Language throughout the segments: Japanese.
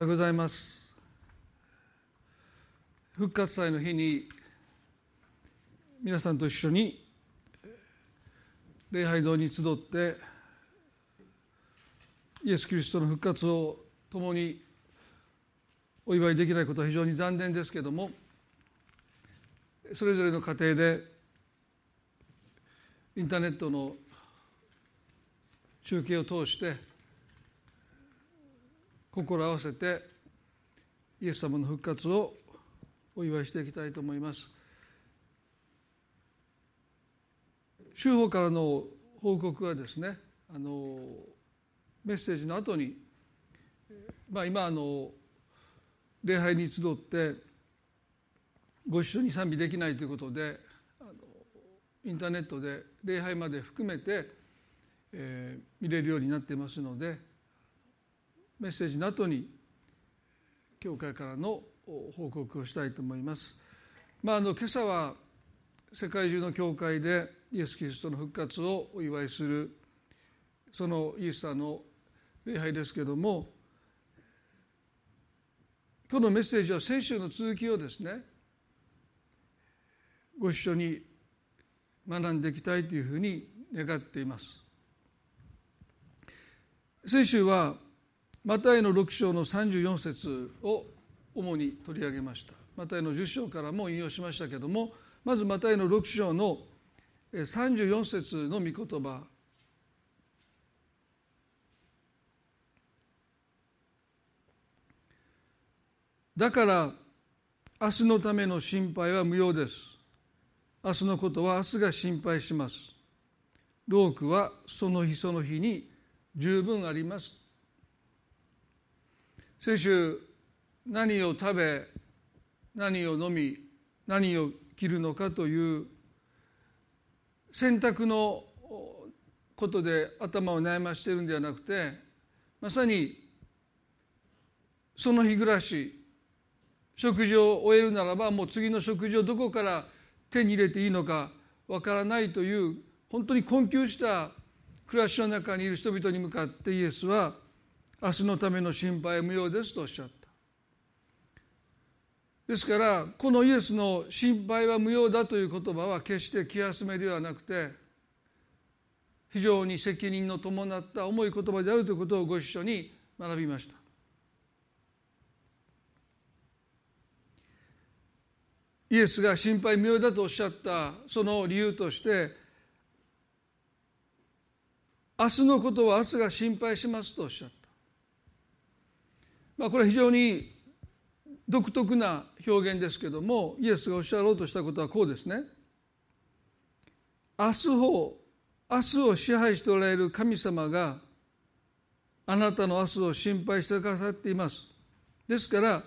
ございます。復活祭の日に皆さんと一緒に礼拝堂に集ってイエス・キリストの復活を共にお祝いできないことは非常に残念ですけれどもそれぞれの家庭でインターネットの中継を通して心合わせてイエス様の復活をお祝いしていきたいと思います。州法からの報告はですねあのメッセージの後にまあ今あの礼拝に集ってご一緒に賛美できないということでインターネットで礼拝まで含めて、えー、見れるようになっていますのでメッセージの後に教会からの報告をしたいと思います。まあ、あの今朝は世界中の教会でイエス・キリストの復活をお祝いするそのイースターの礼拝ですけれども今日のメッセージは先週の続きをですねご一緒に学んでいきたいというふうに願っています。先週はマタイの6章の34節を主に取り上げました。マタイの10章からも引用しましたけれどもまずマタイの6章の34節の御言葉。だから明日のための心配は無用です。明日のことは明日が心配します。労苦はその日その日に十分あります。先週何を食べ何を飲み何を着るのかという選択のことで頭を悩ましているんではなくてまさにその日暮らし食事を終えるならばもう次の食事をどこから手に入れていいのかわからないという本当に困窮した暮らしの中にいる人々に向かってイエスは明日のための心配無用ですとおっしゃった。ですからこのイエスの心配は無用だという言葉は決して気休めではなくて非常に責任の伴った重い言葉であるということをご一緒に学びました。イエスが心配無用だとおっしゃったその理由として明日のことは明日が心配しますとおっしゃった。まあ、これは非常に独特な表現ですけどもイエスがおっしゃろうとしたことはこうですね。明日を明日を支配しておられる神様があなたの明日を心配してくださっています。ですから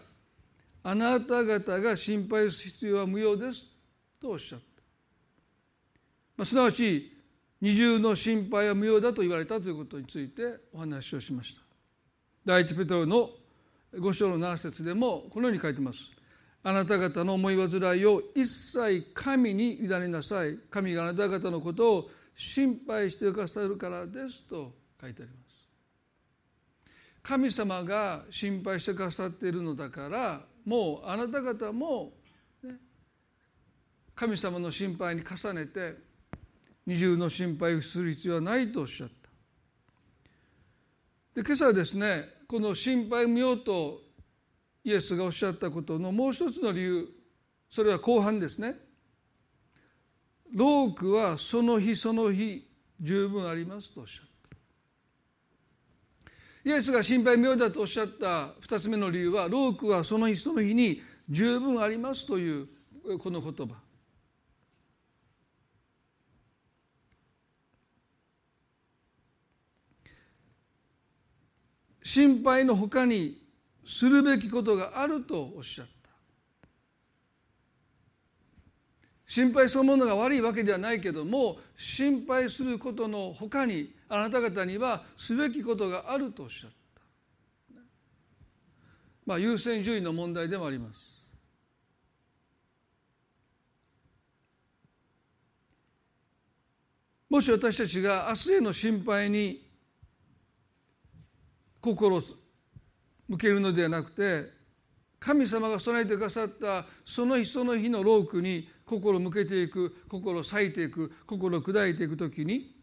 あなた方が心配する必要は無用ですとおっしゃった。まあ、すなわち二重の心配は無用だと言われたということについてお話をしました。第一ペトロの五章の7節でもこのように書いてます。あなた方の思い煩いを一切神に委ねなさい。神があなた方のことを心配してくださるからですと書いてあります。神様が心配してくださっているのだからもうあなた方も、ね、神様の心配に重ねて二重の心配をする必要はないとおっしゃった。で今朝はですねこの心配無用とイエスがおっしゃったことのもう一つの理由それは後半ですね。労苦はその日その日十分ありますとおっしゃった。イエスが心配無用だとおっしゃった二つ目の理由は労苦はその日その日に十分ありますというこの言葉。心配のほかにするべきことがあるとおっしゃった。心配そのものが悪いわけではないけども心配することのほかにあなた方にはすべきことがあるとおっしゃった。まあ優先順位の問題でもあります。もし私たちが明日への心配に心向けるのではなくて神様が備えてくださったその日その日の労苦に心を向けていく心を裂いていく心を砕いていくときに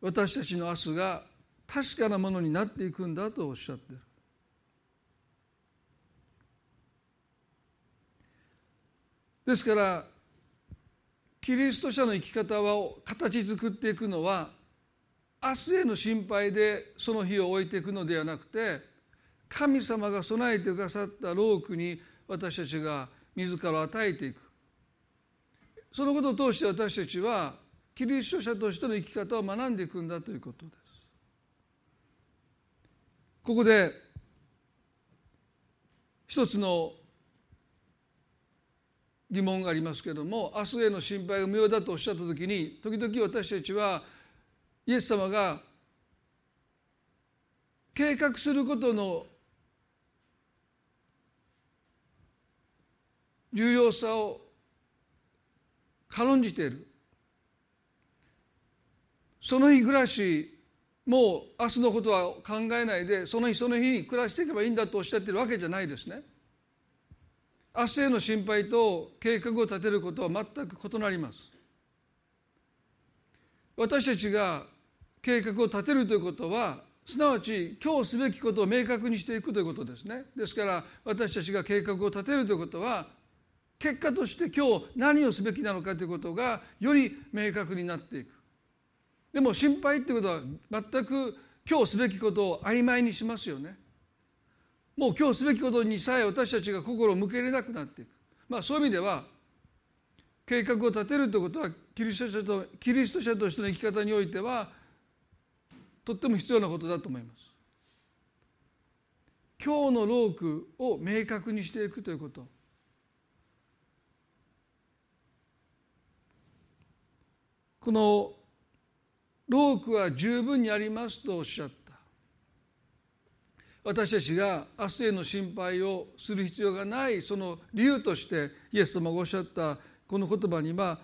私たちの明日が確かなものになっていくんだとおっしゃってる。ですからキリスト者の生き方を形作っていくのは明日への心配でその日を置いていくのではなくて神様が備えてくださった労苦に私たちが自らを与えていくそのことを通して私たちはキリスト者としての生き方を学んでいくんだということです。ここで一つの疑問がありますけれども明日への心配が無用だとおっしゃった時に時々私たちはイエス様が計画することの重要さを軽んじているその日暮らしもう明日のことは考えないでその日その日に暮らしていけばいいんだとおっしゃってるわけじゃないですね。明日への心配と計画を立てることは全く異なります。私たちが計画を立てるということはすなわち今日すべきことを明確にしていくということですね。ですから私たちが計画を立てるということは結果として今日何をすべきなのかということがより明確になっていく。でも心配っていうことは全く今日すべきことを曖昧にしますよね。もう今日すべきことにさえ私たちが心を向けれなくなっていく。まあそういう意味では計画を立てるということはキリスト者とキリスト者としての生き方においてはとっても必要なことだと思います。今日の労苦を明確にしていくということ。この労苦は十分にありますとおっしゃっ私たちが明日への心配をする必要がないその理由としてイエス様がおっしゃったこの言葉には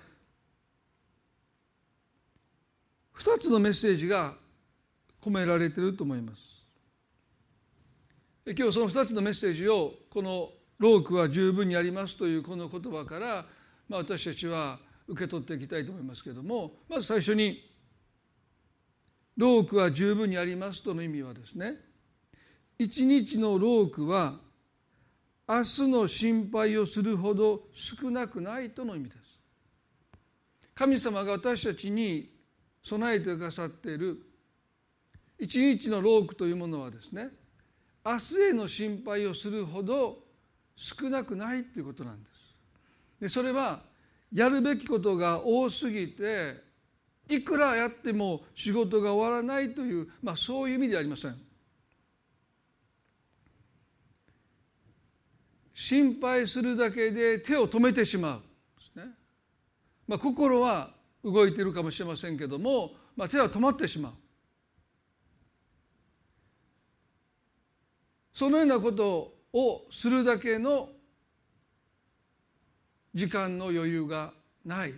2つのメッセージが込められていると思います。今日その2つのメッセージをこの「ロークは十分にあります」というこの言葉から、まあ、私たちは受け取っていきたいと思いますけれどもまず最初に「ロークは十分にあります」との意味はですね一日のロークは明日の心配をするほど少なくないとの意味です。神様が私たちに備えてくださっている一日の労苦というものはですね明日への心配をするほど少なくないということなんです。でそれはやるべきことが多すぎていくらやっても仕事が終わらないという、まあ、そういう意味ではありません。心配するだけで手を止めてしまうね。まあ、心は動いているかもしれませんけども、まあ、手は止まってしまう。そのようなことをするだけの時間の余裕がない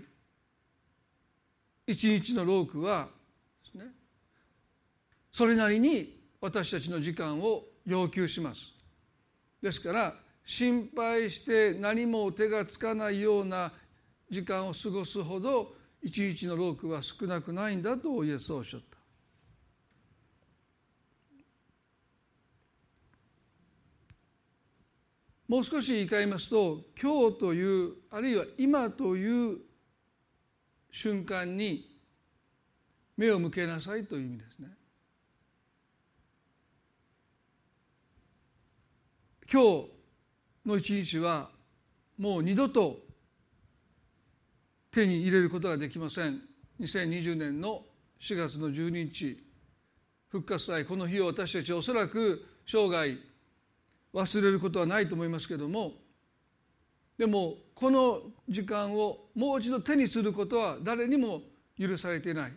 一日の労苦はですねそれなりに私たちの時間を要求しますですから心配して何も手がつかないような時間を過ごすほど一日の労苦は少なくないんだとイエスはおっしゃったもう少し言い換えますと今日というあるいは今という瞬間に目を向けなさいという意味ですね。今日の一日はもう二度と手に入れることができません2020年の4月の12日復活祭この日を私たちはおそらく生涯忘れることはないと思いますけどもでもこの時間をもう一度手にすることは誰にも許されていない。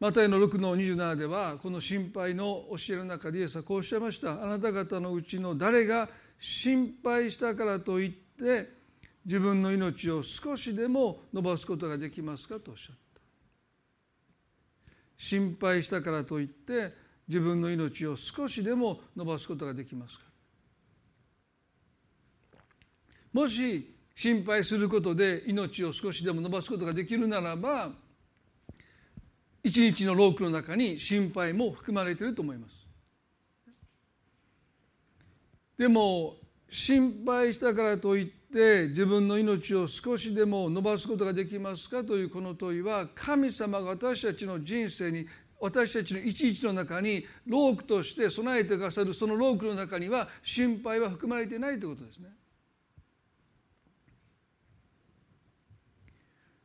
マタイの6の27ではこの心配の教えの中でイエスはこうおっしゃいました。あなた方のうちの誰が心配したからといって自分の命を少しでも伸ばすことができますかとおっしゃった。心配したからといって自分の命を少しでも伸ばすことができますか。もし心配することで命を少しでも伸ばすことができるならば一日の労苦の中に心配も含まれていると思いますでも心配したからといって自分の命を少しでも伸ばすことができますかというこの問いは神様が私たちの人生に私たちの一日の中に労苦として備えてくださるその労苦の中には心配は含まれていないということですね。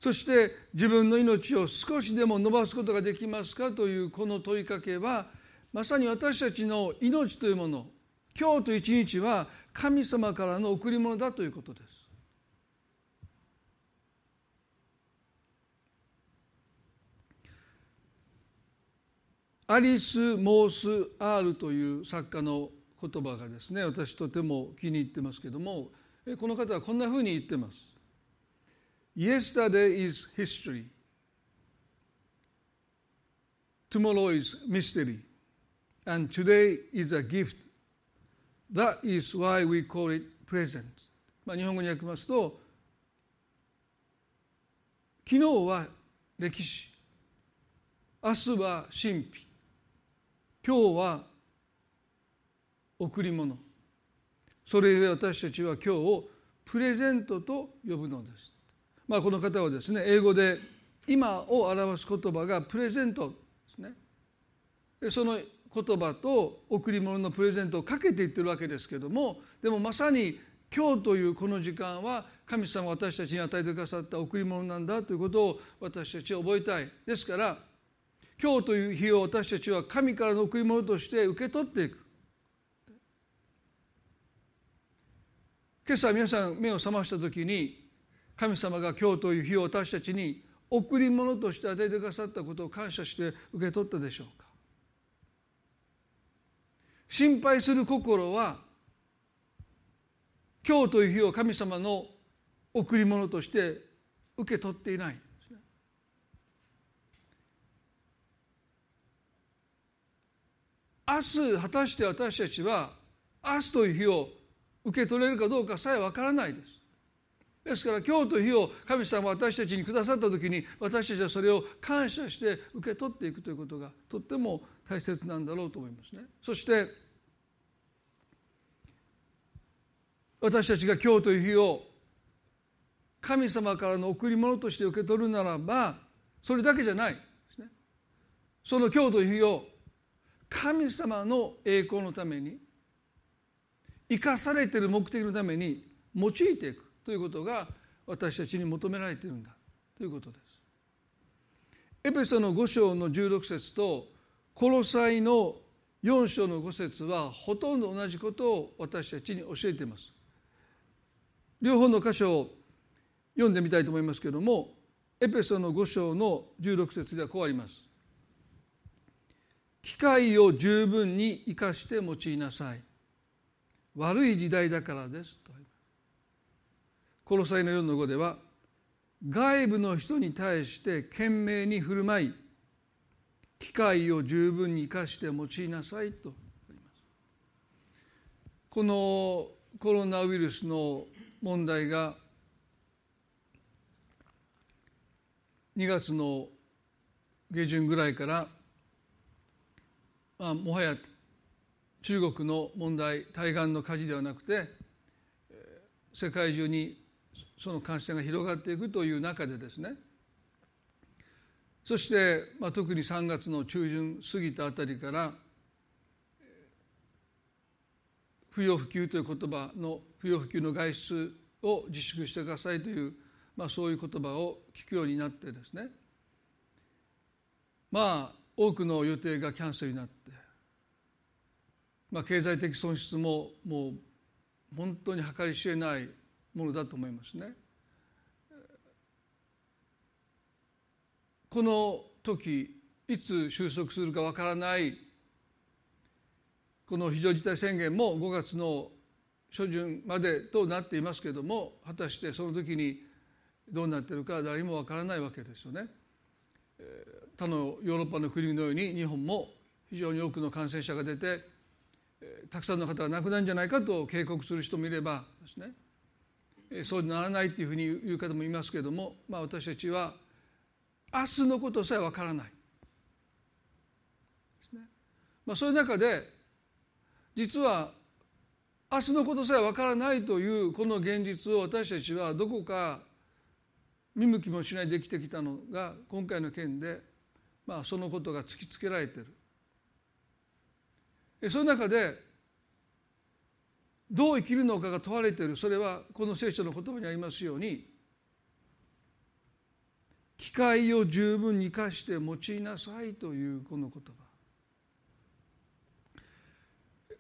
そして自分の命を少しでも伸ばすことができますかというこの問いかけはまさに私たちの命というもの今日と一日は神様からの贈り物だということです。アリス・モース・アールという作家の言葉がですね私とても気に入ってますけどもこの方はこんなふうに言ってます。Yesterday is history. Tomorrow is mystery. And today is a gift. That is why we call it present. まあ日本語に訳ますと昨日は歴史明日は神秘今日は贈り物それゆえ私たちは今日をプレゼントと呼ぶのですまあ、この方はですね英語で今を表す言葉がプレゼントですね。その言葉と贈り物のプレゼントをかけていってるわけですけどもでもまさに今日というこの時間は神様私たちに与えてくださった贈り物なんだということを私たちは覚えたい。ですから今日という日を私たちは神からの贈り物として受け取っていく。今朝皆さん目を覚ました時に神様が今日という日を私たちに贈り物として与えてくださったことを感謝して受け取ったでしょうか？心配する心は今日という日を神様の贈り物として受け取っていない。明日果たして私たちは明日という日を受け取れるかどうかさえわからないです。ですから今日という日を神様私たちにくださった時に私たちはそれを感謝して受け取っていくということがとっても大切なんだろうと思いますね。そして私たちが今日という日を神様からの贈り物として受け取るならばそれだけじゃないですね。その今日という日を神様の栄光のために生かされている目的のために用いていくということが私たちに求められているんだということです。エペソの5章の16節とコロサイの4章の5節はほとんど同じことを私たちに教えています。両方の箇所を読んでみたいと思いますけれどもエペソの5章の16節ではこうあります。機会を十分に生かして用いなさい。悪い時代だからですとロサイの4の5では外部の人に対して懸命に振る舞い機会を十分に生かして用いなさいと。このコロナウイルスの問題が2月の下旬ぐらいから、まあ、もはや中国の問題対岸の火事ではなくて世界中にその感染が広がっていくという中でですね。そして、まあ、特に3月の中旬過ぎたあたりから不要不急という言葉の不要不急の外出を自粛してくださいという、まあ、そういう言葉を聞くようになってですね。まあ多くの予定がキャンセルになって、まあ、経済的損失ももう本当に計り知れないものだと思いますね。この時いつ収束するかわからないこの非常事態宣言も5月の初旬までとなっていますけれども果たしてその時にどうなっているか誰もわからないわけですよね。他のヨーロッパの国のように日本も非常に多くの感染者が出てたくさんの方が亡くなるんじゃないかと警告する人もいればですねそうならないというふうに言う方もいますけれども、まあ、私たちは明日のことさえわからない。まあ、そういう中で実は明日のことさえわからないというこの現実を私たちはどこか見向きもしないで生きてきたのが今回の件で、まあ、そのことが突きつけられているその中でどう生きるのかが問われている。それはこの聖書の言葉にありますように機会を十分に生かして用いなさいというこの言葉。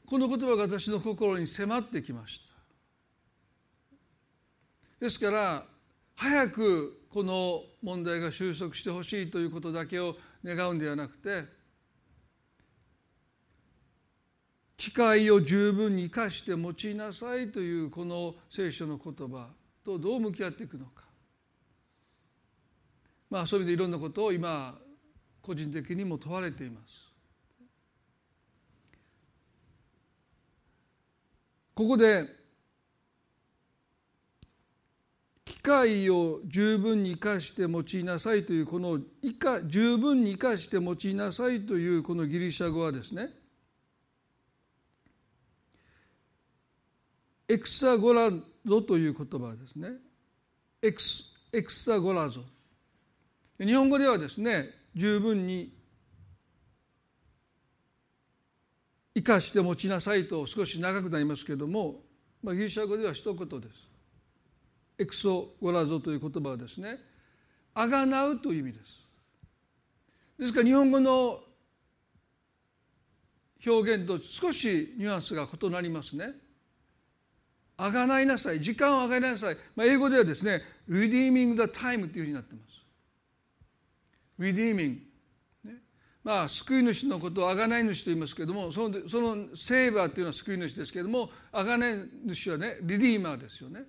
この言葉が私の心に迫ってきました。ですから早くこの問題が収束してほしいということだけを願うんではなくて機会を十分に生かして用いなさいというこの聖書の言葉とどう向き合っていくのかまあそういう意味でいろんなことを今個人的にも問われています。ここで機会を十分に生かして用いなさいというこの十分に生かして用いなさいというこのギリシャ語はですねエクサゴラゾという言葉ですねエクスエクサゴラゾ日本語ではですね十分に生かして持ちなさいと少し長くなりますけれども、まあ、ギリシャ語では一言です。エクソゴラゾという言葉はですねあがなうという意味です。ですから日本語の表現と少しニュアンスが異なりますね。あがないなさい時間をあがいなさい、まあ、英語ではですね redeeming the time というふうになってます。redeeming まあ、救い主のことを贖い主と言いますけれどもそのそのセーバーというのは救い主ですけれども贖い主はねリディーマーですよね。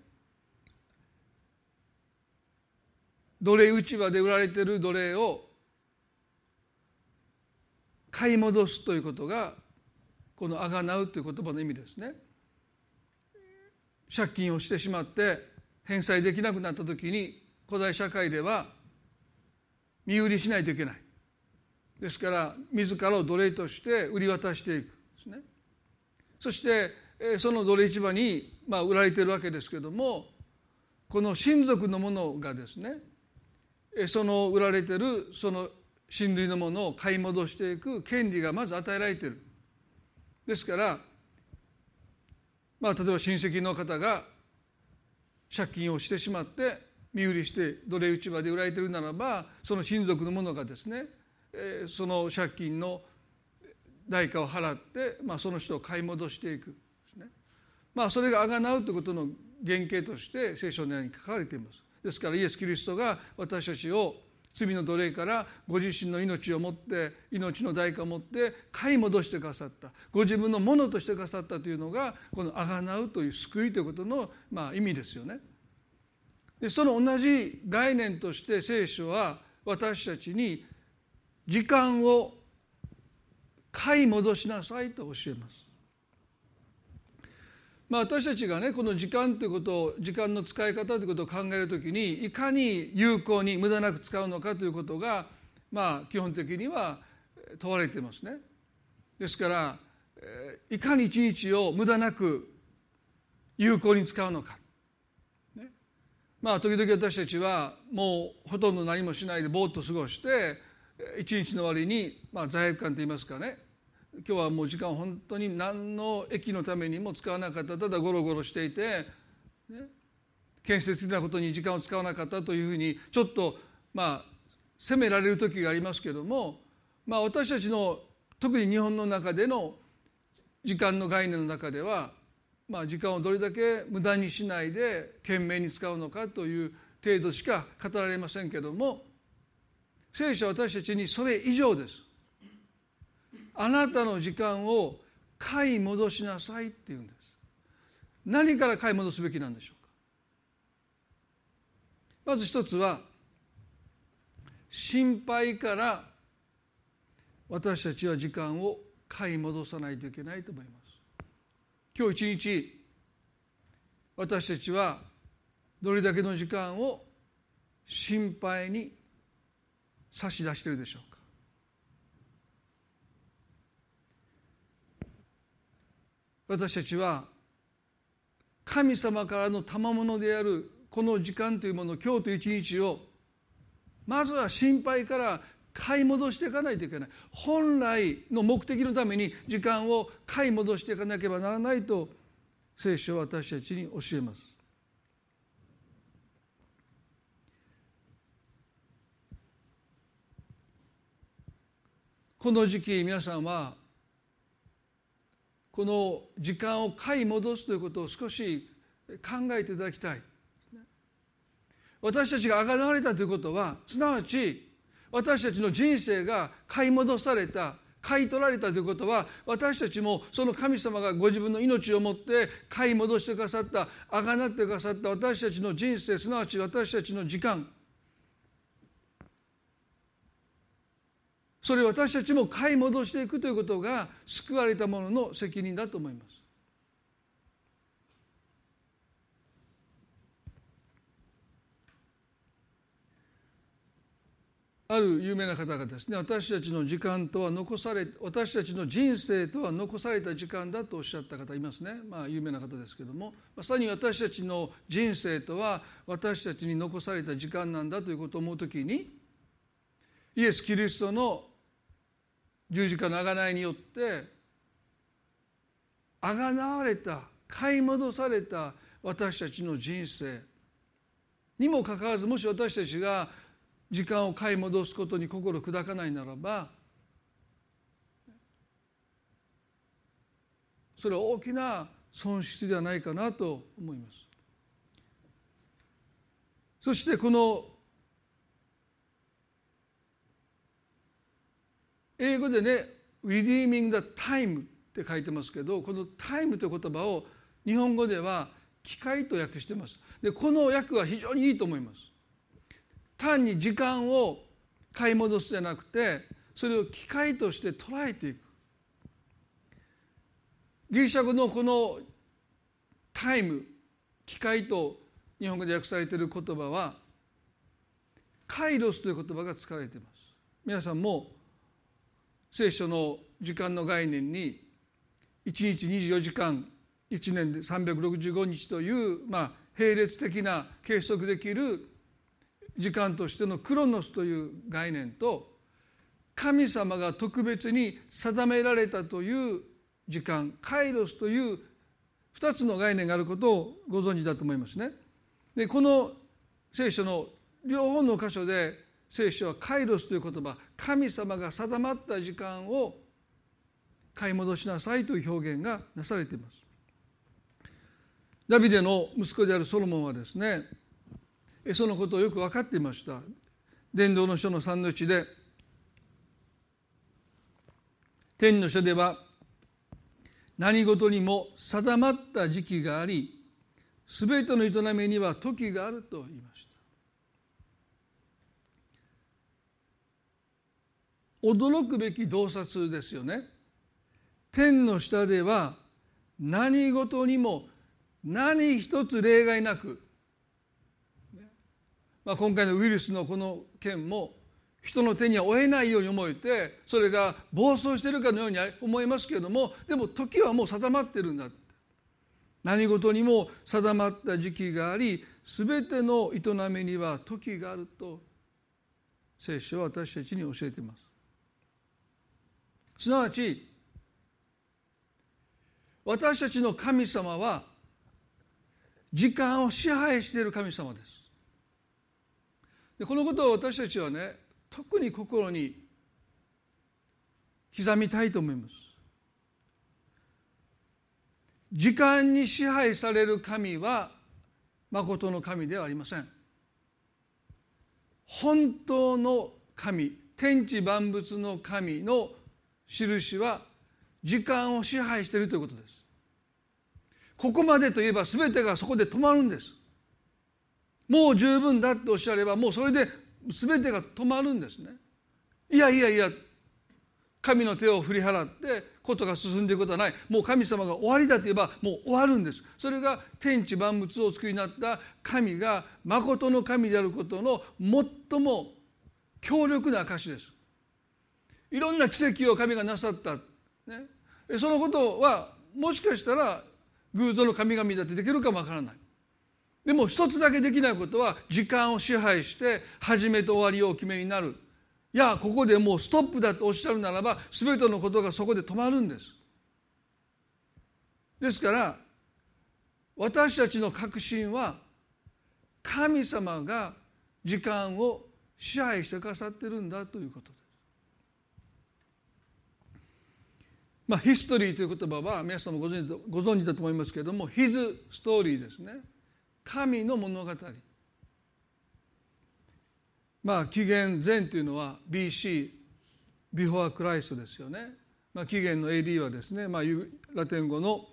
奴隷市場で売られている奴隷を買い戻すということがこの「あがなう」という言葉の意味ですね。借金をしてしまって返済できなくなった時に古代社会では身売りしないといけない。ですから自らを奴隷として売り渡していく。ですね。そしてその奴隷市場にまあ売られているわけですけどもこの親族のものがですねその売られているその親類のものを買い戻していく権利がまず与えられている。ですからまあ例えば親戚の方が借金をしてしまって身売りして奴隷市場で売られているならばその親族の者がですねその借金の代価を払って、まあ、その人を買い戻していくね。まあそれがあがなうということの原型として聖書のように書かれています。ですからイエス・キリストが私たちを罪の奴隷からご自身の命を持って命の代価を持って買い戻してくださったご自分のものとしてくださったというのがこの「あがなう」という救いということのまあ意味ですよね。でその同じ概念として聖書は私たちに時間を買い戻しなさいと教えます。まあ、私たちがねこの時間ということを時間の使い方ということを考えるときにいかに有効に無駄なく使うのかということがまあ基本的には問われてますね。ですからいかに一日を無駄なく有効に使うのか。まあ時々私たちはもうほとんど何もしないでぼーっと過ごして一日の終わりに、まあ、罪悪感といいますかね今日はもう時間本当に何の駅のためにも使わなかった。ただゴロゴロしていて、ね、建設的なことに時間を使わなかったというふうにちょっとまあ責められる時がありますけども、まあ、私たちの特に日本の中での時間の概念の中では、まあ、時間をどれだけ無駄にしないで懸命に使うのかという程度しか語られませんけども聖書は私たちにそれ以上です。あなたの時間を買い戻しなさいって言うんです。何から買い戻すべきなんでしょうか。まず一つは心配から私たちは時間を買い戻さないといけないと思います。今日一日私たちはどれだけの時間を心配に差し出しているでしょうか。私たちは神様からの賜物であるこの時間というもの今日という一日をまずは心配から買い戻していかないといけない。本来の目的のために時間を買い戻していかなければならないと聖書は私たちに教えます。この時期皆さんはこの時間を買い戻すということを少し考えていただきたい。私たちがあがなわれたということはすなわち私たちの人生が買い戻された買い取られたということは私たちもその神様がご自分の命をもって買い戻してくださったあがってくださった私たちの人生すなわち私たちの時間。それを私たちも買い戻していくということが救われた者の責任だと思います。ある有名な方がですね。私たちの時間とは残され私たちの人生とは残された時間だとおっしゃった方いますね。まあ有名な方ですけども。まさに私たちの人生とは私たちに残された時間なんだということを思うときにイエス・キリストの十字架の贖いによってあがなわれた買い戻された私たちの人生にもかかわらずもし私たちが時間を買い戻すことに心砕かないならばそれは大きな損失ではないかなと思います。そしてこの英語でね「redeeming the time」って書いてますけどこの「time」という言葉を日本語では「機械」と訳してます。でこの訳は非常にいいと思います。単に時間を買い戻すじゃなくてそれを機械として捉えていく。ギリシャ語のこのタイム機械と日本語で訳されている言葉はカイロスという言葉が使われています。皆さんも聖書の時間の概念に1日24時間1年で365日という、まあ、並列的な計測できる時間としてのクロノスという概念と神様が特別に定められたという時間カイロスという2つの概念があることをご存知だと思いますね。でこの聖書の両方の箇所で聖書はカイロスという言葉神様が定まった時間を買い戻しなさいという表現がなされています。ダビデの息子であるソロモンはですねそのことをよく分かっていました伝道の書の3の1で天の書では何事にも定まった時期があり全ての営みには時があると言いました驚くべき洞察ですよね。天の下では何事にも何一つ例外なく。まあ、今回のウイルスのこの件も人の手には負えないように思えてそれが暴走してるかのように思いますけれどもでも時はもう定まってるんだ。何事にも定まった時期があり全ての営みには時があると聖書は私たちに教えています。すなわち私たちの神様は時間を支配している神様です。でこのことを私たちはね特に心に刻みたいと思います。時間に支配される神は誠の神ではありません。本当の神天地万物の神の印は時間を支配しているということです。ここまでといえば全てがそこで止まるんです。もう十分だっておっしゃればもうそれで全てが止まるんですね。いやいやいや神の手を振り払ってことが進んでいくことはない。もう神様が終わりだと言えばもう終わるんです。それが天地万物をお作りになった神が誠の神であることの最も強力な証です。いろんな奇跡を神がなさった、ね、そのことはもしかしたら偶像の神々だってできるかもわからない。でも一つだけできないことは時間を支配して始めと終わりをお決めになる。いやここでもうストップだとおっしゃるならば全てのことがそこで止まるんです。ですから私たちの確信は神様が時間を支配してくださってるんだということです。まあ、ヒストリーという言葉は皆さんもご存知ご存知だと思いますけれども His ストーリーですね。神の物語。まあ紀元前というのは BC ビフォークライストですよね、まあ、紀元の AD はですね、まあ、ラテン語の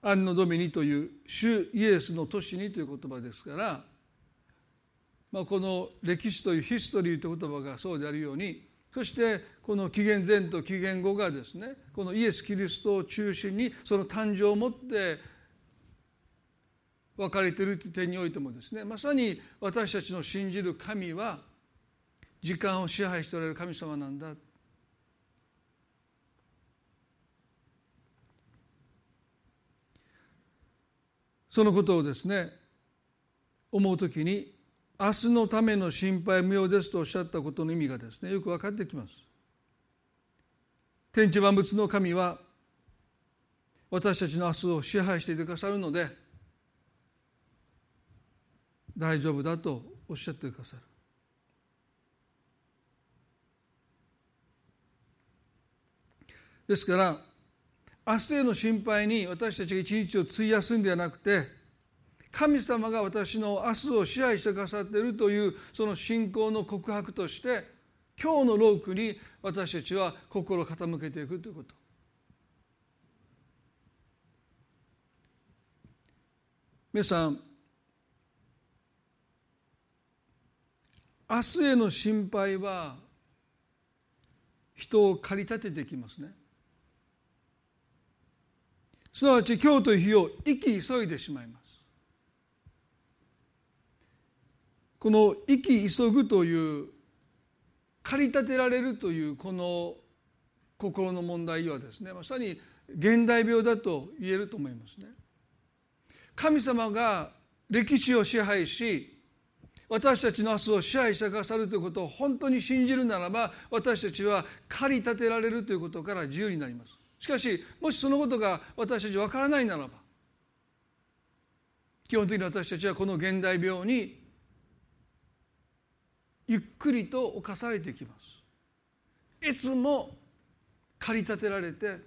アンノドミニという主イエスの年にという言葉ですから、まあ、この歴史というヒストリーという言葉がそうであるようにそしてこの紀元前と紀元後がですねこのイエス・キリストを中心にその誕生をもって分かれているという点においてもですねまさに私たちの信じる神は時間を支配しておられる神様なんだ。そのことをですね思うときに明日のための心配無用ですとおっしゃったことの意味がですねよく分かってきます。天地万物の神は私たちの明日を支配していてくださるので大丈夫だとおっしゃってくださる。ですから明日への心配に私たちが一日を費やすんではなくて神様が私の明日を支配してくださっているというその信仰の告白として今日のロークに私たちは心を傾けていくということ。皆さん明日への心配は人を駆り立ててきますね。すなわち今日という日を生き急いでしまいますこの生き急ぐという駆り立てられるというこの心の問題はですねまさに現代病だと言えると思いますね。神様が歴史を支配し私たちの明日を支配してくださるということを本当に信じるならば私たちは駆り立てられるということから自由になります。しかしもしそのことが私たち分からないならば基本的に私たちはこの現代病にゆっくりと侵されていきます。いつも駆り立てられて、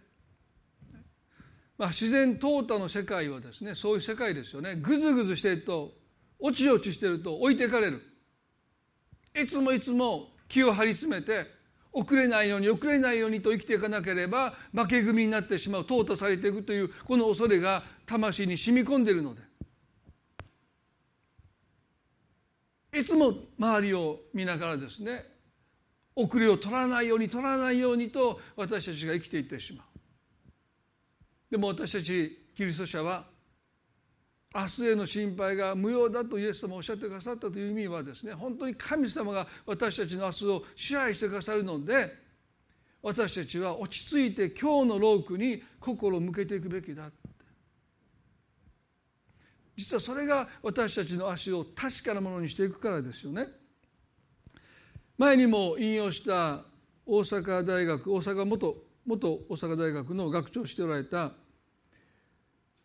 まあ、自然淘汰の世界はですねそういう世界ですよね。ぐずぐずしてるとおちおちしてると置いていかれる。いつもいつも気を張り詰めて遅れないように遅れないようにと生きていかなければ負け組になってしまう淘汰されていくというこの恐れが魂に染み込んでいるのでいつも周りを見ながらですね遅れを取らないように取らないようにと私たちが生きていってしまう。でも私たちキリスト者は明日への心配が無用だとイエス様おっしゃってくださったという意味はですね本当に神様が私たちの明日を支配してくださるので私たちは落ち着いて今日のロークに心を向けていくべきだ。実はそれが私たちの足を確かなものにしていくからですよね。前にも引用した大阪大学大阪元元大阪大学の学長をしておられた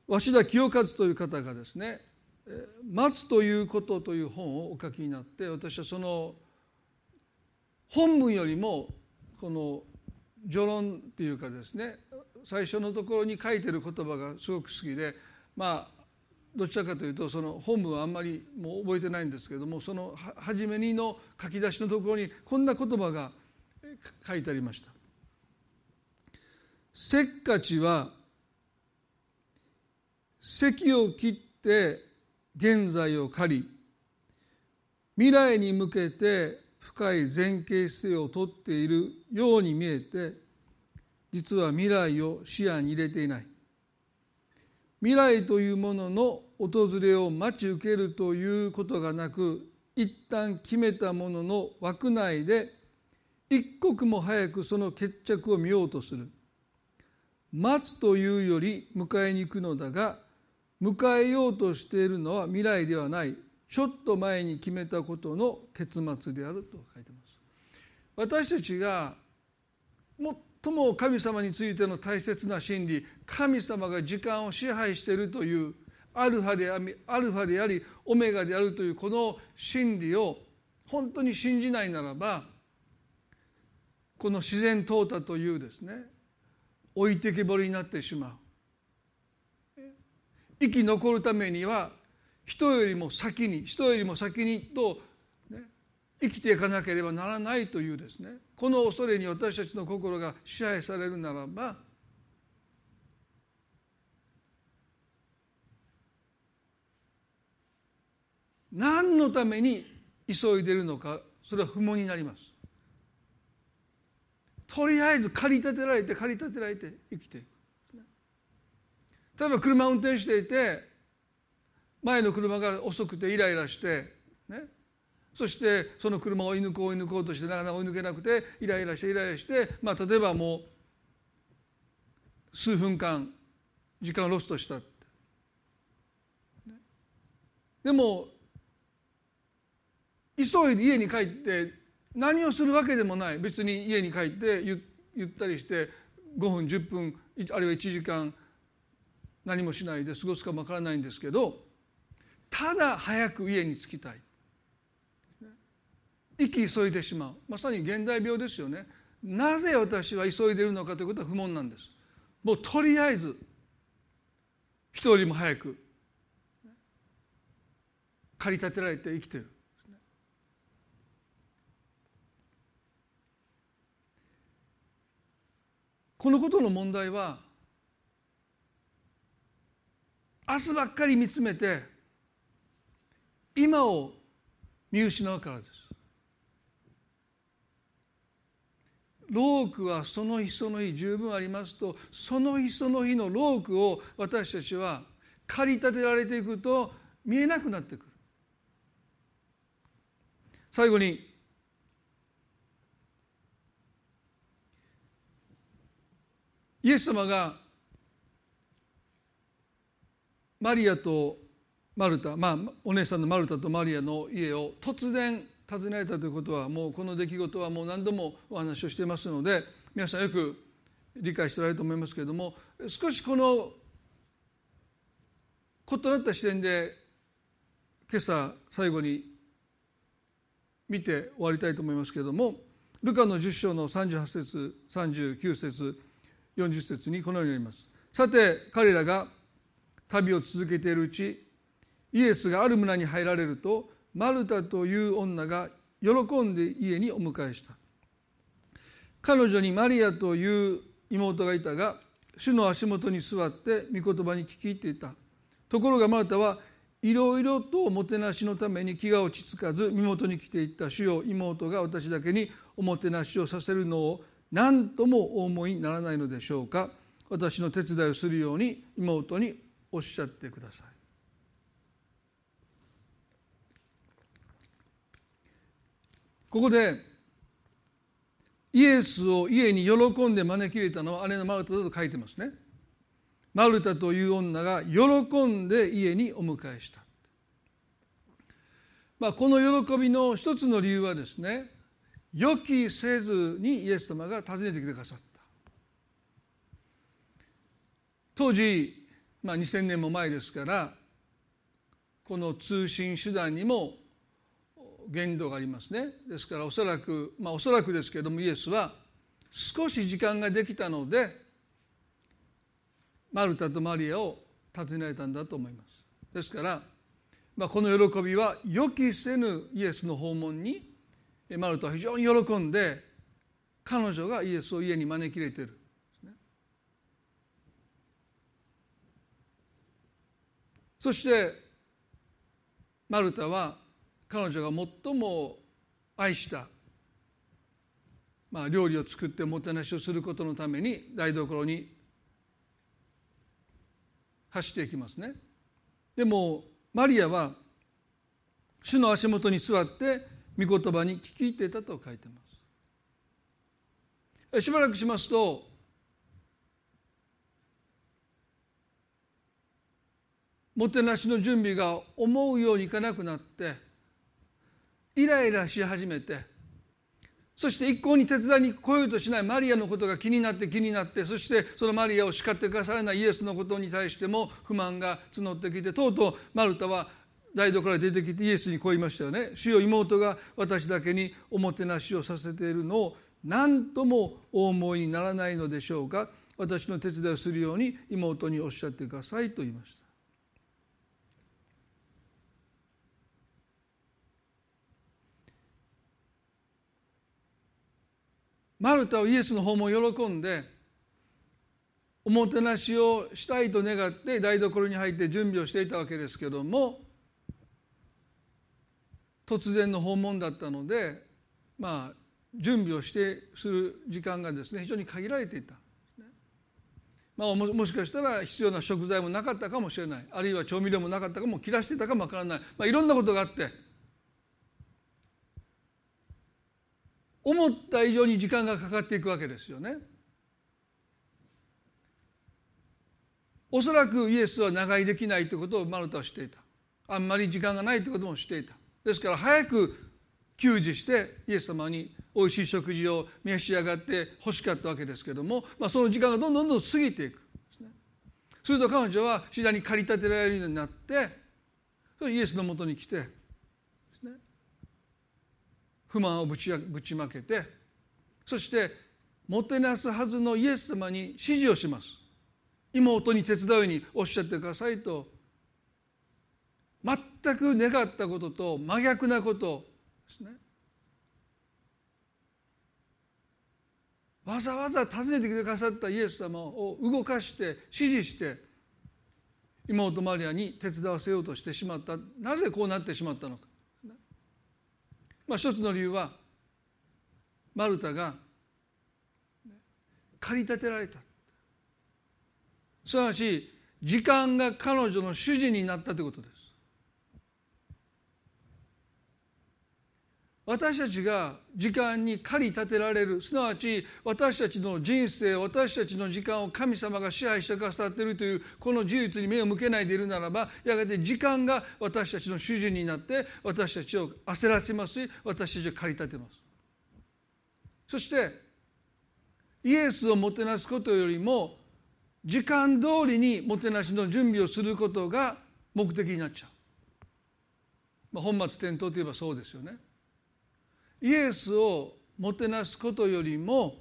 鷲田清和という方がですね「待つということ」という本をお書きになって私はその本文よりもこの序論っていうかですね最初のところに書いてる言葉がすごく好きでまあどちらかというとその本文はあんまりもう覚えてないんですけれどもその初めにの書き出しのところにこんな言葉が書いてありました。せっかちは席を切って現在を借り未来に向けて深い前傾姿勢をとっているように見えて実は未来を視野に入れていない未来というものの訪れを待ち受けるということがなく一旦決めたものの枠内で一刻も早くその決着を見ようとする待つというより迎えに行くのだが迎えようとしているのは未来ではないちょっと前に決めたことの結末であると書いてます。私たちが最も神様についての大切な真理神様が時間を支配しているというアルファでありアルファでありオメガであるというこの真理を本当に信じないならばこの自然淘汰というですね置いてけぼりになってしまう。生き残るためには人よりも先に人よりも先にと、ね、生きていかなければならないというですねこの恐れに私たちの心が支配されるならば何のために急いでるのかそれは不問になります。とりあえず駆り立てられて駆り立てられて生きていく。例えば車を運転していて前の車が遅くてイライラしてね。そしてその車を追い抜こう追い抜こうとしてなかなか追い抜けなくてイライラしてイライラして、まあ、例えばもう数分間時間をロストした。でも急いで家に帰って何をするわけでもない。別に家に帰ってゆったりして5分10分あるいは1時間何もしないで過ごすかもわからないんですけどただ早く家に着きたい。息急いでしまう。まさに現代病ですよね。なぜ私は急いでいるのかということは不問なんです。もうとりあえず一人よりも早く駆り立てられて生きてる。このことの問題は明日ばっかり見つめて今を見失うからです。労苦はその日その日十分ありますとその日その日の労苦を私たちは駆り立てられていくと見えなくなってくる。最後にイエス様がマリアとマルタ、まあ、お姉さんのマルタとマリアの家を突然訪ねられたということはもうこの出来事はもう何度もお話をしていますので皆さんよく理解しておられると思いますけれども少しこの異なった視点で今朝最後に見て終わりたいと思いますけれどもルカの10章の38節39節40節にこのようにあります。さて彼らが旅を続けているうちイエスがある村に入られるとマルタという女が喜んで家にお迎えした。彼女にマリアという妹がいたが主の足元に座って御言葉に聞き入っていた。ところがマルタはいろいろとおもてなしのために気が落ち着かず身元に来ていった。主よ妹が私だけにおもてなしをさせるのを何ともお思いにならないのでしょうか。私の手伝いをするように妹におっしゃってください。ここでイエスを家に喜んで招き入れたのは姉のマルタだと書いてますね。マルタという女が喜んで家にお迎えした、まあ、この喜びの一つの理由はですね予期せずにイエス様が訪ねてきてくださった。当時、まあ、2000年も前ですからこの通信手段にも限度がありますね。ですからおそらくまあおそらくですけれどもイエスは少し時間ができたのでマルタとマリアを訪ねられたんだと思います。ですから、まあ、この喜びは予期せぬイエスの訪問にマルタは非常に喜んで彼女がイエスを家に招き入れている。そしてマルタは彼女が最も愛した、まあ、料理を作ってもてなしをすることのために台所に走っていきますね。でもマリアは主の足元に座って御言葉に聞き入っていたと書いてます。しばらくしますともてなしの準備が思うようにいかなくなってイライラし始めてそして一向に手伝いに来ようとしないマリアのことが気になって気になってそしてそのマリアを叱ってくださらないイエスのことに対しても不満が募ってきてとうとうマルタは台所から出てきてイエスにこう言いましたよね「主よ妹が私だけにおもてなしをさせているのを何ともお思いにならないのでしょうか私の手伝いをするように妹におっしゃってください」と言いました。マルタはイエスの方も喜んでおもてなしをしたいと願って台所に入って準備をしていたわけですけども突然の訪問だったのでまあ準備をしてする時間がですね非常に限られていた。まあ、もしかしたら必要な食材もなかったかもしれない。あるいは調味料もなかったかも切らしてたかもわからない、まあ、いろんなことがあって思った以上に時間がかかっていくわけですよね。おそらくイエスは長居できないということをマルタは知っていた。あんまり時間がないということも知っていた。ですから早く給仕してイエス様においしい食事を召し上がって欲しかったわけですけども、まあ、その時間がどんどんどんどん過ぎていく。すると彼女は次第に駆り立てられるようになってイエスのもとに来て不満をぶちぶちまけてそしてもてなすはずのイエス様に指示をします。妹に手伝うようにおっしゃってくださいと全く願ったことと真逆なことですね。わざわざ訪ねてきてくださったイエス様を動かして指示して妹マリアに手伝わせようとしてしまった。なぜこうなってしまったのか。まあ、一つの理由はマルタが駆り立てられた。すなわち時間が彼女の主人になったということです。私たちが時間に駆り立てられる。すなわち私たちの人生私たちの時間を神様が支配してくださっているというこの事実に目を向けないでいるならばやがて時間が私たちの主人になって私たちを焦らせますし私たちを駆り立てます。そしてイエスをもてなすことよりも時間通りにもてなしの準備をすることが目的になっちゃう、まあ、本末転倒といえばそうですよね。イエスをもてなすことよりも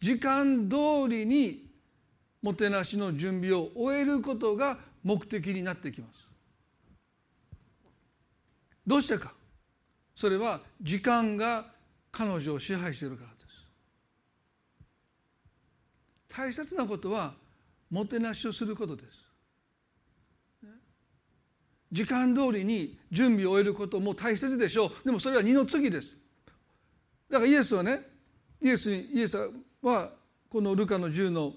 時間通りにもてなしの準備を終えることが目的になってきます。どうしてかそれは時間が彼女を支配しているからです。大切なことはもてなしをすることです。時間通りに準備を終えることも大切でしょう。でもそれは二の次です。だからイエスはねイエスにイエスはこのルカの10の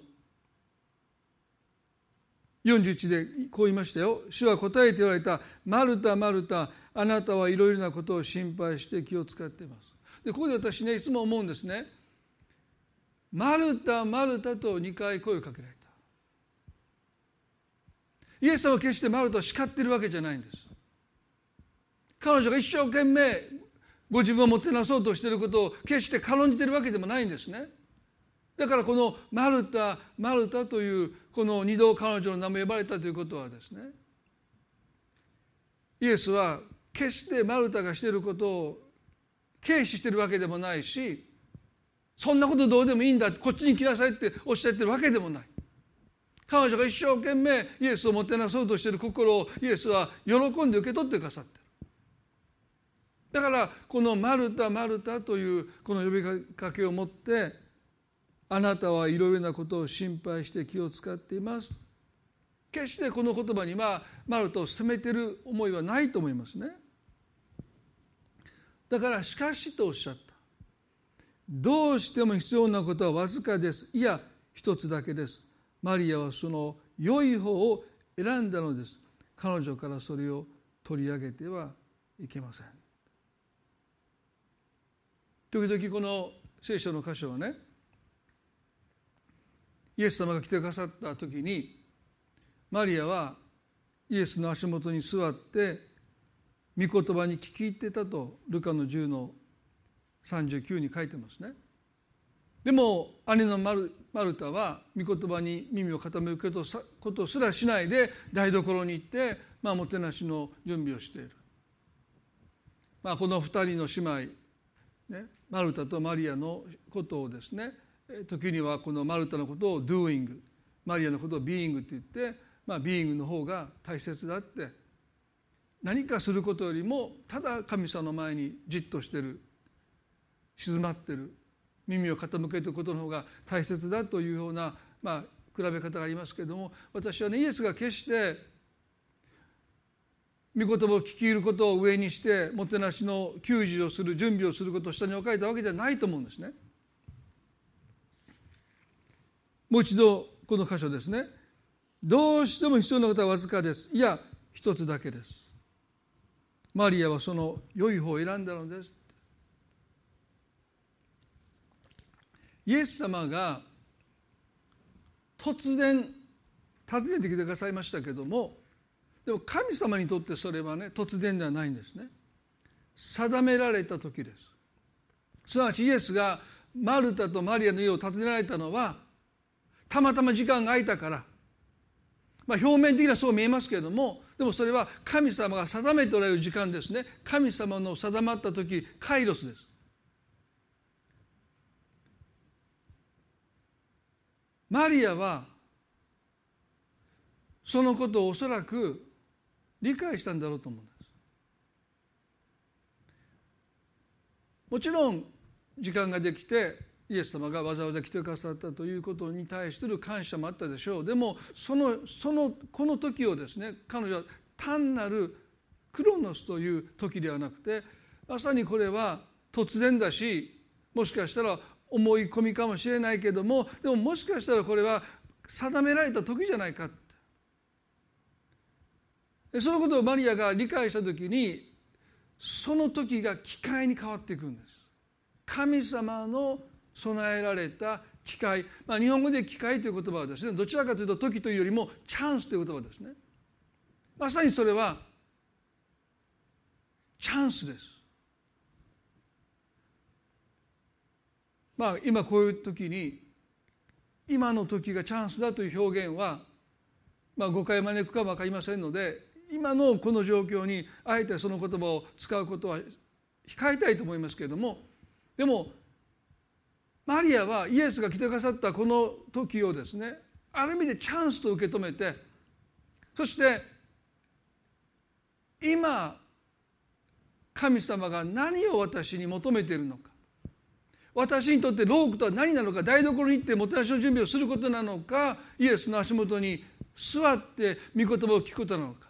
41でこう言いましたよ。主は答えて言われた「マルタマルタあなたはいろいろなことを心配して気を使っています」でここで私ねいつも思うんですね「マルタマルタ」と2回声をかけられたイエス様は決してマルタを叱っているわけじゃないんです。彼女が一生懸命ご自分をもてなそうとしていることを決して軽んじているわけでもないんですね。だからこのマルタマルタというこの二度彼女の名前呼ばれたということはですね。イエスは決してマルタがしていることを軽視しているわけでもないしそんなことどうでもいいんだこっちに来なさいっておっしゃってるわけでもない。彼女が一生懸命イエスをもてなそうとしている心をイエスは喜んで受け取ってくださってる。だからこの「マルタマルタ」というこの呼びかけを持ってあなたはいろいろなことを心配して気を使っています。決してこの言葉にはマルタを責めてる思いはないと思いますね。だからしかしとおっしゃった。どうしても必要なことはわずかです。いや一つだけです。マリアはその良い方を選んだのです彼女からそれを取り上げてはいけません時々この聖書の箇所はねイエス様が来てくださった時にマリアはイエスの足元に座って御言葉に聞き入ってたとルカの10の39に書いてますね。でも姉のマルマルタは御言葉に耳を傾けることすらしないで台所に行って、まあ、もてなしの準備をしている、まあ、この2人の姉妹、ね、マルタとマリアのことをですね時にはこのマルタのことを doing マリアのことを being って言って、まあ、being の方が大切だって何かすることよりもただ神様の前にじっとしてる静まってる。耳を傾けることの方が大切だというような、まあ、比べ方がありますけれども私はねイエスが決して御言葉を聞き入ることを上にしてもてなしの給仕をする準備をすることを下に置かれたわけではないと思うんですね。もう一度この箇所ですね。どうしても必要なことはわずかです。いや一つだけです。マリアはその良い方を選んだのです。イエス様が突然訪ねてきてくださいましたけどもでも神様にとってそれはね突然ではないんですね。定められた時です。すなわちイエスがマルタとマリアの家を訪ねられたのはたまたま時間が空いたから。まあ表面的にはそう見えますけれどもでもそれは神様が定めておられる時間ですね。神様の定まった時カイロスです。マリアはそのことをおそらく理解したんだろうと思うんです。もちろん時間ができてイエス様がわざわざ来てくださったということに対する感謝もあったでしょう。でもそのそのこの時をですね彼女は単なるクロノスという時ではなくてまさにこれは突然だしもしかしたら思い込みかもしれないけどもでももしかしたらこれは定められた時じゃないかそのことをマリアが理解した時にその時が機会に変わっていくんです。神様の備えられた機会、まあ、日本語で機会という言葉はですねどちらかというと時というよりもチャンスという言葉ですね。まさにそれはチャンスです。まあ今こういう時に今の時がチャンスだという表現は、まあ、誤解招くかも分かりませんので今のこの状況にあえてその言葉を使うことは控えたいと思いますけれどもでもマリアはイエスが来てくださったこの時をですねある意味でチャンスと受け止めてそして今神様が何を私に求めているのか私にとってロークとは何なのか台所に行ってもてなしの準備をすることなのかイエスの足元に座って御言葉を聞くことなのか。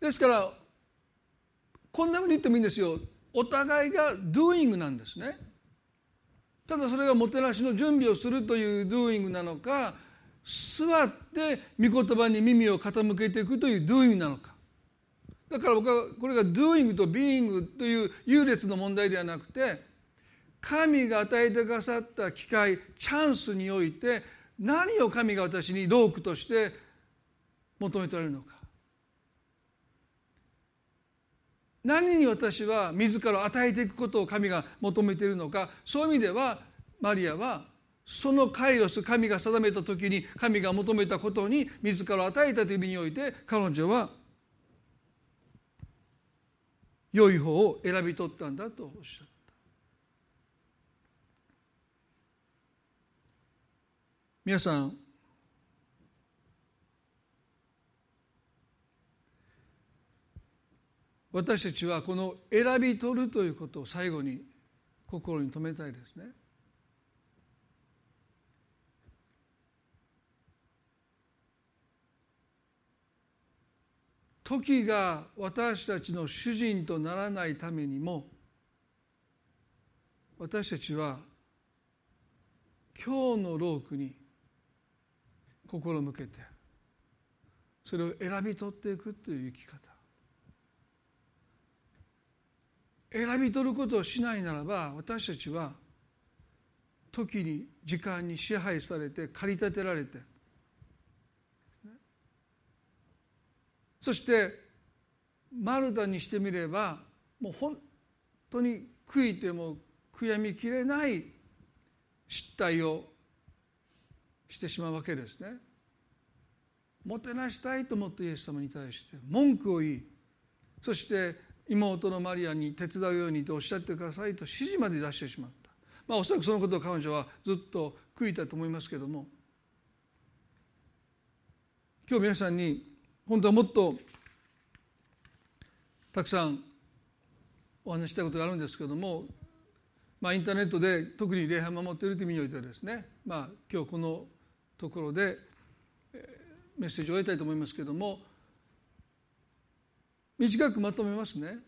ですからこんなふうに言ってもいいんですよ。お互いが doing なんですね。ただそれがもてなしの準備をするという doing なのか座って御言葉に耳を傾けていくという doing なのか。だから僕はこれが doing と being という優劣の問題ではなくて神が与えてくださった機会チャンスにおいて何を神が私にロークとして求めておられるのか。何に私は自らを与えていくことを神が求めているのか。そういう意味ではマリアはそのカイロス神が定めた時に神が求めたことに自らを与えたという意味において彼女は良い方を選び取ったんだとおっしゃった皆さん私たちはこの選び取るということを最後に心に留めたいですね。時が私たちの主人とならないためにも私たちは今日のロークに心向けてそれを選び取っていくという生き方。選び取ることをしないならば私たちは時に時間に支配されて駆り立てられてそしてマルタにしてみればもう本当に悔いても悔やみきれない失態をしてしまうわけですね。もてなしたいと思ってイエス様に対して文句を言いそして妹のマリアに手伝うようにとおっしゃってくださいと指示まで出してしまった、まあ、おそらくそのことを彼女はずっと悔いたと思いますけども今日皆さんに本当はもっとたくさんお話したいことがあるんですけども、まあ、インターネットで特に礼拝を守っているという意味においてはですね、まあ、今日このところでメッセージを終えたいと思いますけども短くまとめますね。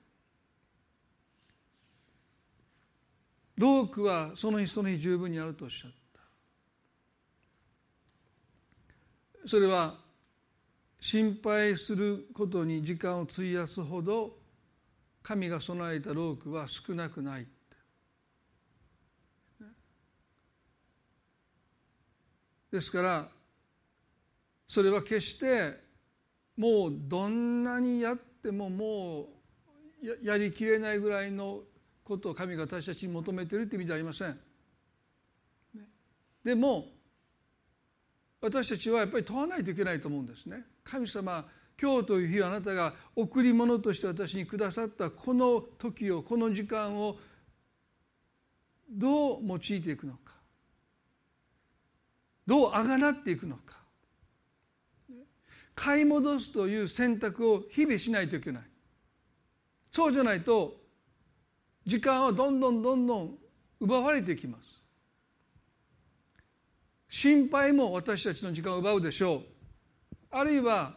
ロークはその日その日十分にあるとおっしゃった。それは心配することに時間を費やすほど神が備えたロークは少なくない。ですからそれは決してもうどんなにやってももうやりきれないぐらいのことを神が私たちに求めているという意味ではありません。でも私たちはやっぱり問わないといけないと思うんですね。神様今日という日あなたが贈り物として私にくださったこの時をこの時間をどう用いていくのか。どうあがなっていくのか。買い戻すという選択を日々しないといけない。そうじゃないと時間はどんどんどんどん奪われていきます。心配も私たちの時間を奪うでしょう。あるいは、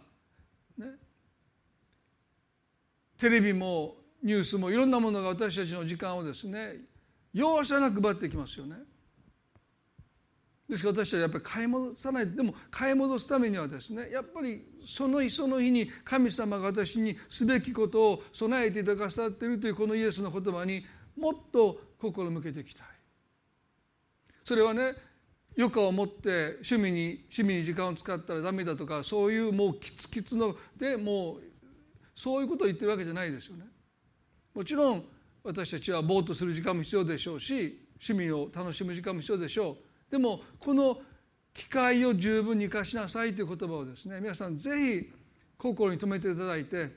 ね、テレビもニュースもいろんなものが私たちの時間をですね容赦なく奪ってきますよね。ですから私たちはやっぱり買い戻さない。でも買い戻すためにはですねやっぱりその日その日に神様が私にすべきことを備えていただかさっているというこのイエスの言葉にもっと心向けていきたい。それはね余暇を持って趣味に趣味に時間を使ったらダメだとかそういうもうキツキツのでもうそういうことを言ってるわけじゃないですよね。もちろん私たちはぼーっとする時間も必要でしょうし趣味を楽しむ時間も必要でしょう。でもこの機会を十分に生かしなさいという言葉をですね皆さんぜひ心に留めていただいて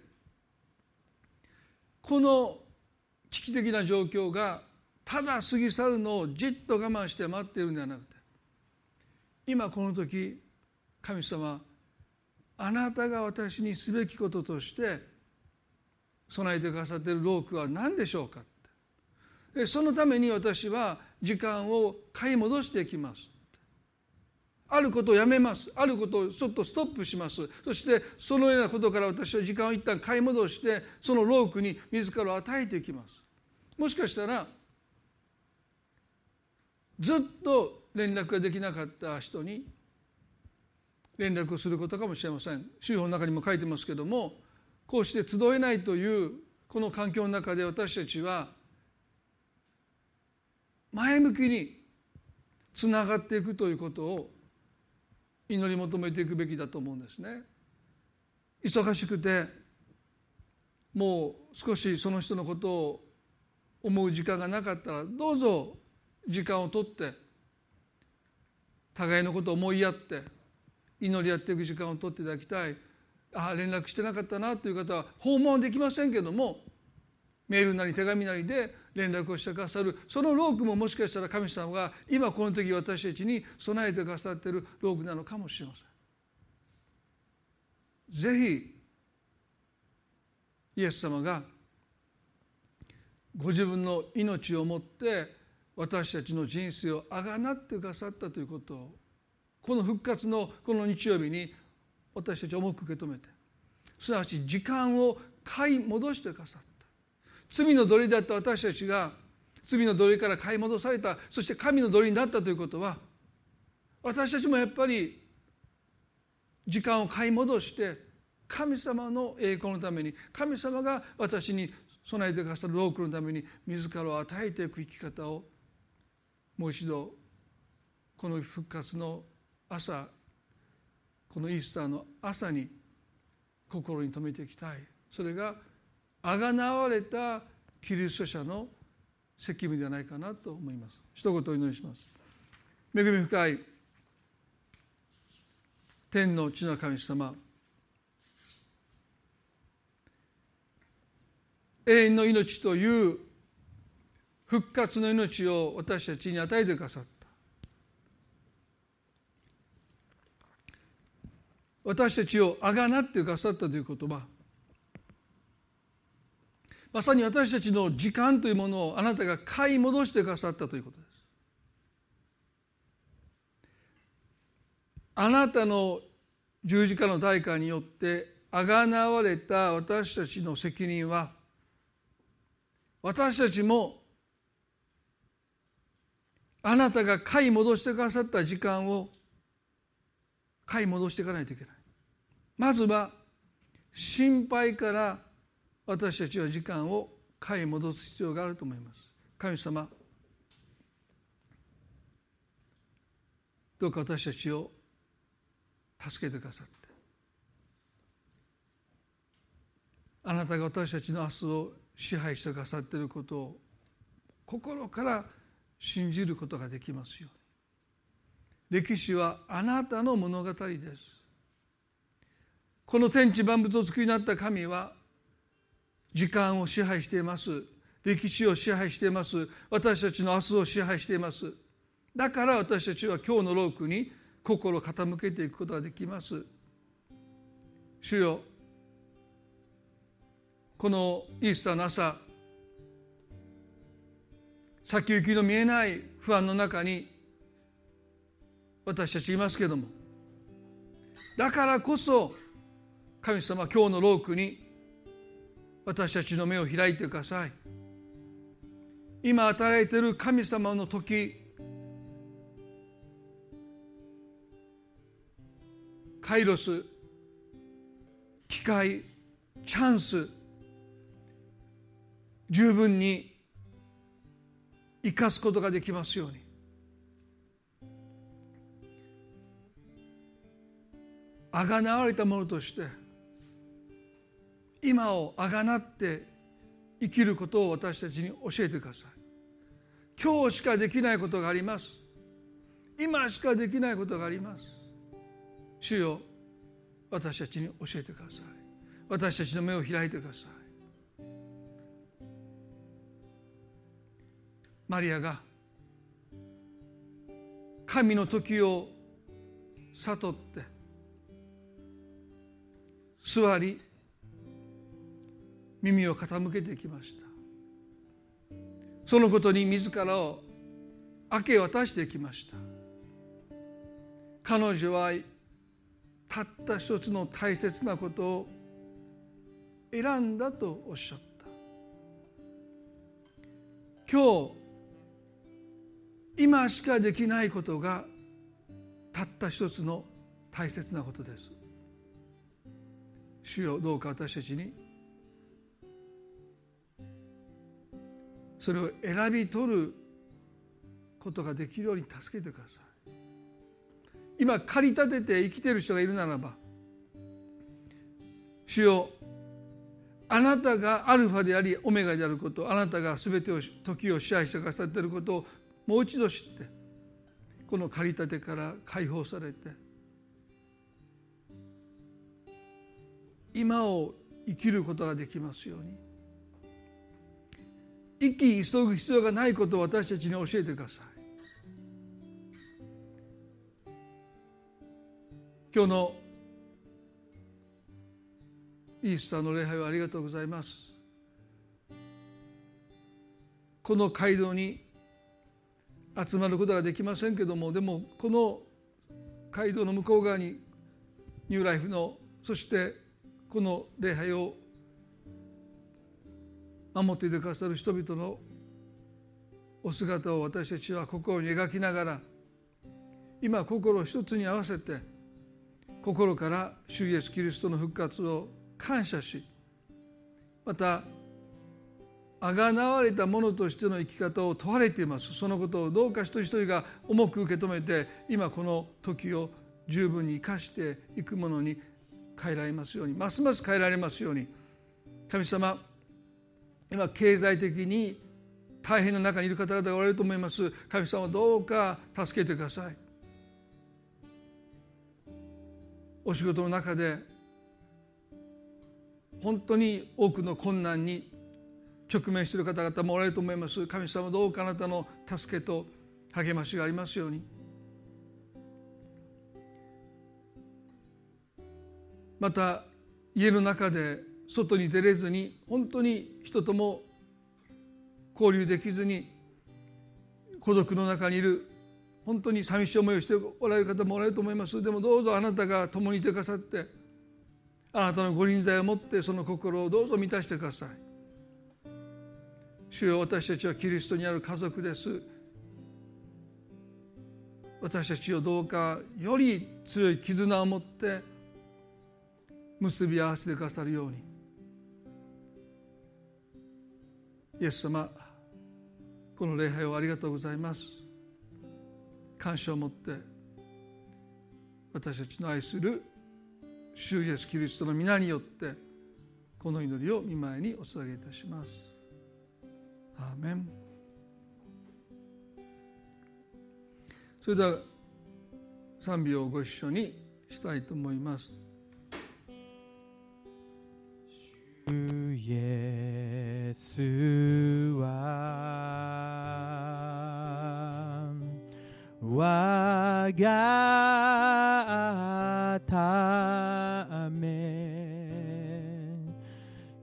この危機的な状況がただ過ぎ去るのをじっと我慢して待っているんではなくて今この時神様あなたが私にすべきこととして備えてくださっているロークは何でしょうか？ってそのために私は時間を買い戻していきます。あることをやめます。あることをちょっとストップします。そしてそのようなことから私は時間を一旦買い戻してそのロークに自らを与えていきます。もしかしたらずっと連絡ができなかった人に連絡をすることかもしれません週報の中にも書いてますけどもこうして集えないというこの環境の中で私たちは前向きにつながっていくということを祈り求めていくべきだと思うんですね。忙しくてもう少しその人のことを思う時間がなかったらどうぞ時間をとって互いのことを思いやって祈りやっていく時間をとっていただきたいああ連絡してなかったなという方は訪問はできませんけどもメールなり手紙なりで連絡をしてくださるそのロークももしかしたら神様が今この時私たちに備えてくださっているロークなのかもしれません。ぜひイエス様がご自分の命をもって私たちの人生をあがなってくださったということをこの復活のこの日曜日に私たち重く受け止めてすなわち時間を買い戻してくださった。罪の奴隷だった私たちが罪の奴隷から買い戻されたそして神の奴隷になったということは私たちもやっぱり時間を買い戻して神様の栄光のために神様が私に備えてくださる多くのために自らを与えていく生き方をもう一度この復活の朝このイースターの朝に心に留めていきたい。それがあがなわれたキリスト者の責務ではないかなと思います。一言お祈りします。恵み深い天の地の神様。永遠の命という復活の命を私たちに与えてくださった。私たちをあがなってくださったという言葉。まさに私たちの時間というものをあなたが買い戻してくださったということです。あなたの十字架の代価によってあがなわれた私たちの責任は私たちもあなたが買い戻してくださった時間を買い戻していかないといけない。まずは心配から私たちは時間を買い戻す必要があると思います。神様どうか私たちを助けてくださって。あなたが私たちの明日を支配してくださっていることを心から信じることができますように。歴史はあなたの物語です。この天地万物を作りになった神は時間を支配しています。歴史を支配しています。私たちの明日を支配しています。だから私たちは今日のロークに心を傾けていくことができます。主よこのイースターの朝先行きの見えない不安の中に私たちいますけども。だからこそ神様今日のロークに私たちの目を開いてください。今与えている神様の時カイロス機会チャンス十分に生かすことができますように。あがなわれたものとして今をあがなって生きることを私たちに教えてください。今日しかできないことがあります。今しかできないことがあります。主よ私たちに教えてください。私たちの目を開いてください。マリアが神の時を悟って座り耳を傾けてきました。そのことに自らを明け渡してきました。彼女はたった一つの大切なことを選んだとおっしゃった。今日今しかできないことがたった一つの大切なことです。主よどうか私たちにそれを選び取ることができるように助けてください。今駆り立てて生きている人がいるならば主よあなたがアルファでありオメガであることあなたが全てを時を支配してくださっていることをもう一度知ってこの駆り立てから解放されて今を生きることができますように。生き急ぐ必要がないことを私たちに教えてください。今日のイースターの礼拝をありがとうございます。この街道に集まることができませんけどもでもこの街道の向こう側にニューライフのそしてこの礼拝を守っていてくださる人々のお姿を私たちは心に描きながら今心を一つに合わせて心から主イエスキリストの復活を感謝しまたあがなわれた者としての生き方を問われています。そのことをどうか一人一人が重く受け止めて今この時を十分に生かしていくものに変えられますように。ますます変えられますように。神様今経済的に大変な中にいる方々がおられると思います。神様どうか助けてください。お仕事の中で本当に多くの困難に直面している方々もおられると思います。神様どうかあなたの助けと励ましがありますように。また家の中で外に出れずに本当に人とも交流できずに孤独の中にいる本当に寂しい思いをしておられる方もおられると思います。でもどうぞあなたが共にいてくださってあなたのご臨在を持ってその心をどうぞ満たしてください。主よ私たちはキリストにある家族です。私たちをどうかより強い絆を持って結び合わせてくださるように。イエス様この礼拝をありがとうございます。感謝を持って私たちの愛する主イエスキリストの皆によってこの祈りを見舞いにお捧げいたします。アーメンそれでは賛美をご一緒にしたいと思います。主イエスは我がため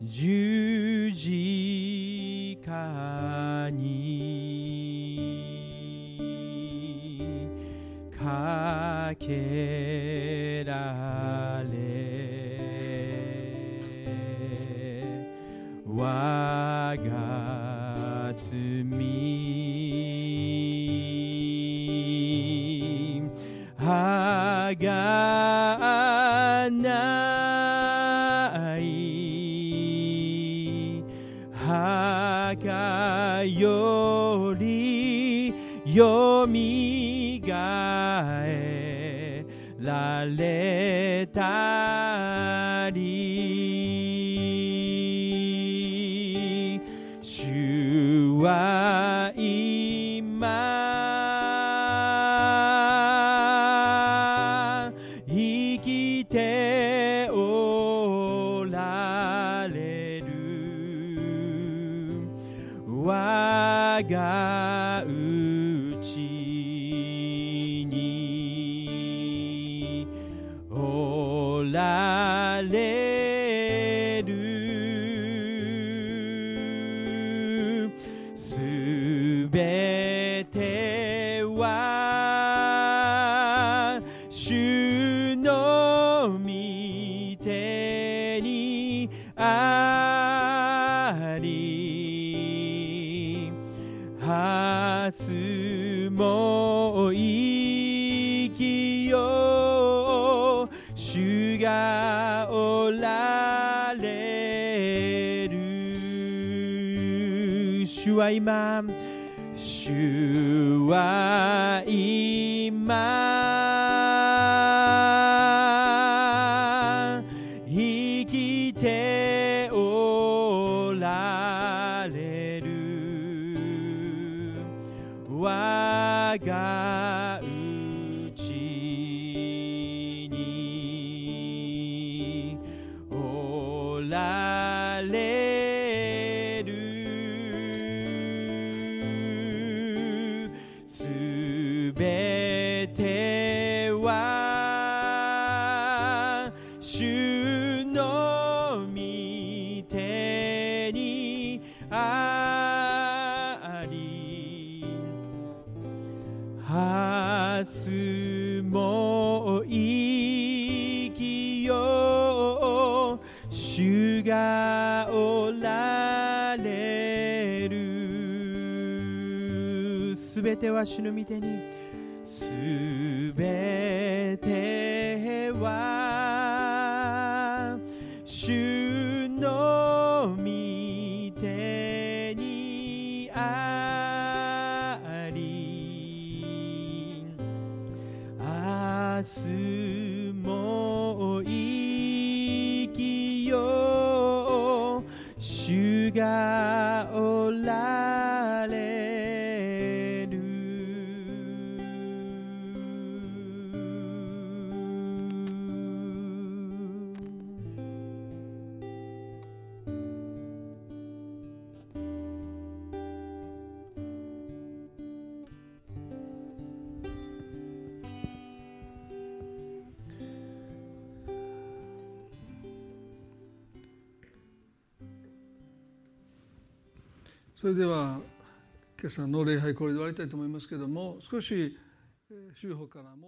十字かけ我がては主の御手に。れでは今朝の礼拝これで終わりたいと思いますけども少しえー週報からも